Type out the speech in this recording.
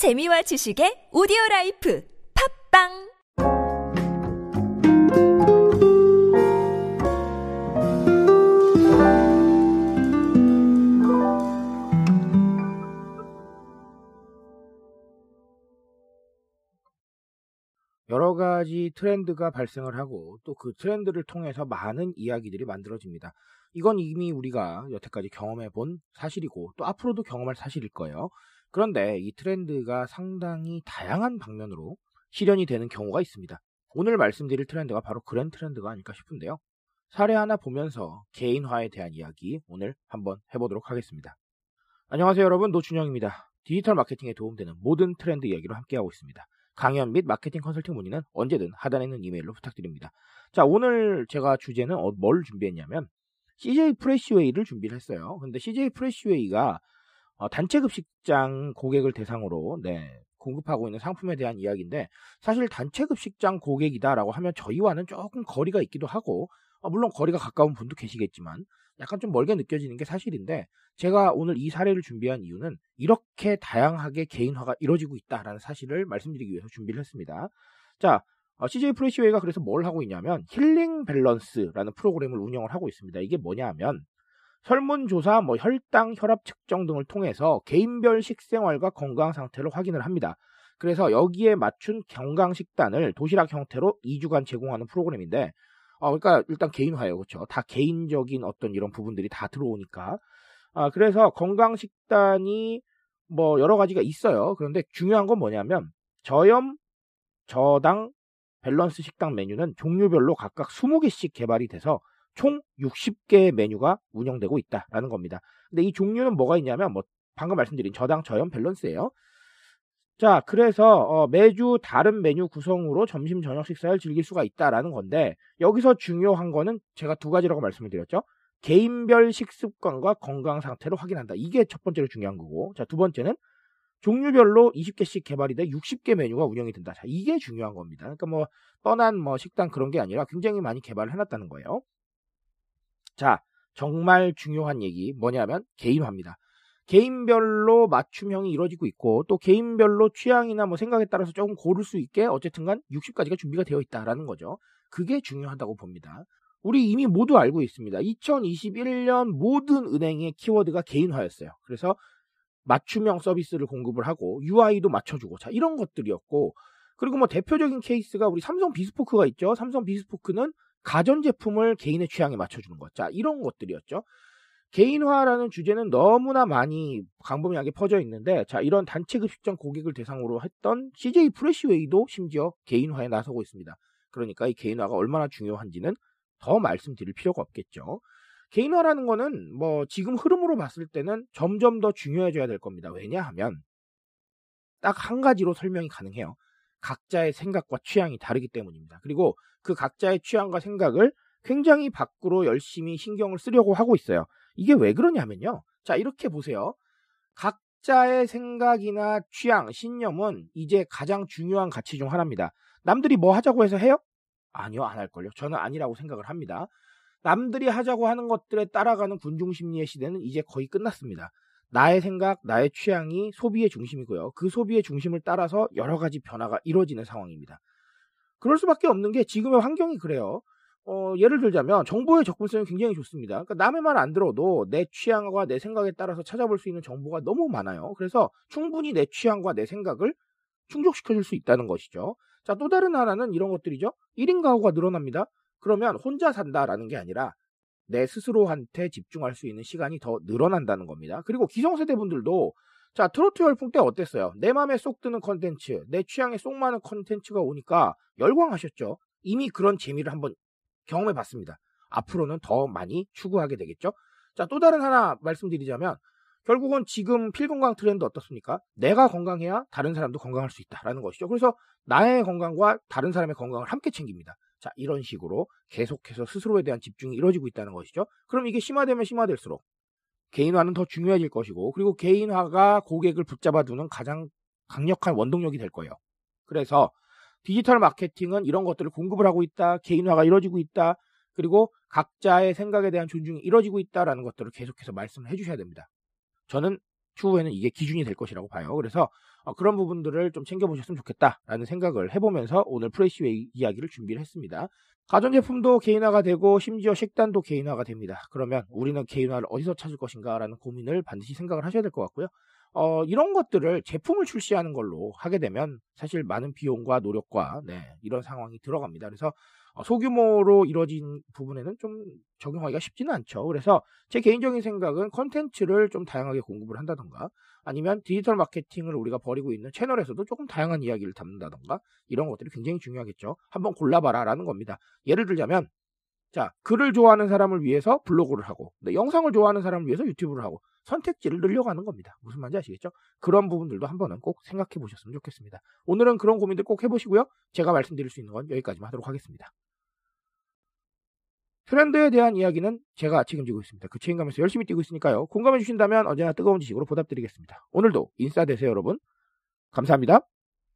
재미와 지식의 오디오 라이프 팟빵 여러 가지 트렌드가 발생을 하고 또 그 트렌드를 통해서 많은 이야기들이 만들어집니다. 이건 이미 우리가 여태까지 경험해 본 사실이고 또 앞으로도 경험할 사실일 거예요. 그런데 이 트렌드가 상당히 다양한 방면으로 실현이 되는 경우가 있습니다. 오늘 말씀드릴 트렌드가 바로 그런 트렌드가 아닐까 싶은데요. 사례 하나 보면서 개인화에 대한 이야기 오늘 한번 해보도록 하겠습니다. 안녕하세요 여러분 노준영입니다. 디지털 마케팅에 도움되는 모든 트렌드 이야기로 함께하고 있습니다. 강연 및 마케팅 컨설팅 문의는 언제든 하단에 있는 이메일로 부탁드립니다. 자, 오늘 제가 주제는 어, 뭘 준비했냐면 CJ 프레시웨이를 준비를 했어요. 근데 CJ 프레시웨이가 어, 단체 급식장 고객을 대상으로 네, 공급하고 있는 상품에 대한 이야기인데 사실 단체 급식장 고객이다라고 하면 저희와는 조금 거리가 있기도 하고 어, 물론 거리가 가까운 분도 계시겠지만 약간 좀 멀게 느껴지는 게 사실인데 제가 오늘 이 사례를 준비한 이유는 이렇게 다양하게 개인화가 이루어지고 있다라는 사실을 말씀드리기 위해서 준비를 했습니다. 자, 어, CJ 프레시웨이가 그래서 뭘 하고 있냐면 힐링 밸런스라는 프로그램을 운영을 하고 있습니다. 이게 뭐냐 하면 설문조사, 뭐 혈당, 혈압 측정 등을 통해서 개인별 식생활과 건강 상태를 확인을 합니다. 그래서 여기에 맞춘 건강 식단을 도시락 형태로 2주간 제공하는 프로그램인데 어, 그러니까 일단 개인화예요. 그렇죠? 다 개인적인 어떤 이런 부분들이 다 들어오니까. 아, 그래서 건강 식단이 뭐 여러 가지가 있어요. 그런데 중요한 건 뭐냐면 저염, 저당, 밸런스 식당 메뉴는 종류별로 각각 20개씩 개발이 돼서 총 60개의 메뉴가 운영되고 있다라는 겁니다. 근데 이 종류는 뭐가 있냐면 뭐 방금 말씀드린 저당, 저염, 밸런스예요. 자, 그래서 어, 매주 다른 메뉴 구성으로 점심 저녁 식사를 즐길 수가 있다라는 건데 여기서 중요한 거는 제가 두 가지라고 말씀을 드렸죠. 개인별 식습관과 건강 상태를 확인한다. 이게 첫 번째로 중요한 거고. 자, 두 번째는 종류별로 20개씩 개발이 돼 60개 메뉴가 운영이 된다. 자, 이게 중요한 겁니다. 그러니까 뭐 뻔한 뭐 식당 그런 게 아니라 굉장히 많이 개발을 해놨다는 거예요. 자, 정말 중요한 얘기 뭐냐면 개인화입니다. 개인별로 맞춤형이 이루어지고 있고 또 개인별로 취향이나 뭐 생각에 따라서 조금 고를 수 있게 어쨌든간 60가지가 준비가 되어 있다라는 거죠. 그게 중요하다고 봅니다. 우리 이미 모두 알고 있습니다. 2021년 모든 은행의 키워드가 개인화였어요. 그래서 맞춤형 서비스를 공급을 하고 UI도 맞춰주고 자 이런 것들이었고 그리고 뭐 대표적인 케이스가 우리 삼성 비스포크가 있죠. 삼성 비스포크는 가전제품을 개인의 취향에 맞춰주는 것. 자 이런 것들이었죠. 개인화라는 주제는 너무나 많이 광범위하게 퍼져 있는데 자 이런 단체 급식장 고객을 대상으로 했던 CJ 프레시웨이도 심지어 개인화에 나서고 있습니다. 그러니까 이 개인화가 얼마나 중요한지는 더 말씀드릴 필요가 없겠죠. 개인화라는 거는 뭐 지금 흐름으로 봤을 때는 점점 더 중요해져야 될 겁니다. 왜냐하면 딱 한 가지로 설명이 가능해요. 각자의 생각과 취향이 다르기 때문입니다. 그리고 그 각자의 취향과 생각을 굉장히 밖으로 열심히 신경을 쓰려고 하고 있어요. 이게 왜 그러냐면요. 자, 이렇게 보세요. 각자의 생각이나 취향, 신념은 이제 가장 중요한 가치 중 하나입니다. 남들이 뭐 하자고 해서 해요? 아니요, 안 할걸요. 저는 아니라고 생각을 합니다. 남들이 하자고 하는 것들에 따라가는 군중 심리의 시대는 이제 거의 끝났습니다. 나의 생각, 나의 취향이 소비의 중심이고요. 그 소비의 중심을 따라서 여러 가지 변화가 이루어지는 상황입니다. 그럴 수밖에 없는 게 지금의 환경이 그래요. 어, 예를 들자면 정보의 접근성이 굉장히 좋습니다. 그러니까 남의 말 안 들어도 내 취향과 내 생각에 따라서 찾아볼 수 있는 정보가 너무 많아요. 그래서 충분히 내 취향과 내 생각을 충족시켜 줄 수 있다는 것이죠. 자, 또 다른 하나는 이런 것들이죠. 1인 가구가 늘어납니다. 그러면 혼자 산다라는 게 아니라 내 스스로한테 집중할 수 있는 시간이 더 늘어난다는 겁니다. 그리고 기성세대 분들도 자, 트로트 열풍 때 어땠어요? 내 마음에 쏙 드는 컨텐츠, 내 취향에 쏙 맞는 컨텐츠가 오니까 열광하셨죠? 이미 그런 재미를 한번 경험해 봤습니다. 앞으로는 더 많이 추구하게 되겠죠? 자, 또 다른 하나 말씀드리자면 결국은 지금 필건강 트렌드 어떻습니까? 내가 건강해야 다른 사람도 건강할 수 있다라는 것이죠. 그래서 나의 건강과 다른 사람의 건강을 함께 챙깁니다. 자, 이런 식으로 계속해서 스스로에 대한 집중이 이루어지고 있다는 것이죠. 그럼 이게 심화되면 심화될수록 개인화는 더 중요해질 것이고, 그리고 개인화가 고객을 붙잡아 두는 가장 강력한 원동력이 될 거예요. 그래서 디지털 마케팅은 이런 것들을 공급을 하고 있다, 개인화가 이루어지고 있다, 그리고 각자의 생각에 대한 존중이 이루어지고 있다라는 것들을 계속해서 말씀을 해주셔야 됩니다. 저는 추후에는 이게 기준이 될 것이라고 봐요. 그래서 어, 그런 부분들을 좀 챙겨보셨으면 좋겠다라는 생각을 해보면서 오늘 프레시웨이 이야기를 준비를 했습니다. 가전제품도 개인화가 되고 심지어 식단도 개인화가 됩니다. 그러면 우리는 개인화를 어디서 찾을 것인가라는 고민을 반드시 생각을 하셔야 될 것 같고요. 어, 이런 것들을 제품을 출시하는 걸로 하게 되면 사실 많은 비용과 노력과 네, 이런 상황이 들어갑니다. 그래서 어, 소규모로 이루어진 부분에는 좀 적용하기가 쉽지는 않죠. 그래서 제 개인적인 생각은 컨텐츠를 좀 다양하게 공급을 한다던가 아니면 디지털 마케팅을 우리가 벌이고 있는 채널에서도 조금 다양한 이야기를 담는다던가 이런 것들이 굉장히 중요하겠죠. 한번 골라봐라 라는 겁니다. 예를 들자면 자 글을 좋아하는 사람을 위해서 블로그를 하고 네, 영상을 좋아하는 사람을 위해서 유튜브를 하고 선택지를 늘려가는 겁니다. 무슨 말인지 아시겠죠? 그런 부분들도 한 번은 꼭 생각해 보셨으면 좋겠습니다. 오늘은 그런 고민들 꼭 해보시고요. 제가 말씀드릴 수 있는 건 여기까지만 하도록 하겠습니다. 트렌드에 대한 이야기는 제가 책임지고 있습니다. 그 책임감에서 열심히 뛰고 있으니까요. 공감해 주신다면 언제나 뜨거운 지식으로 보답드리겠습니다. 오늘도 인싸 되세요, 여러분. 감사합니다.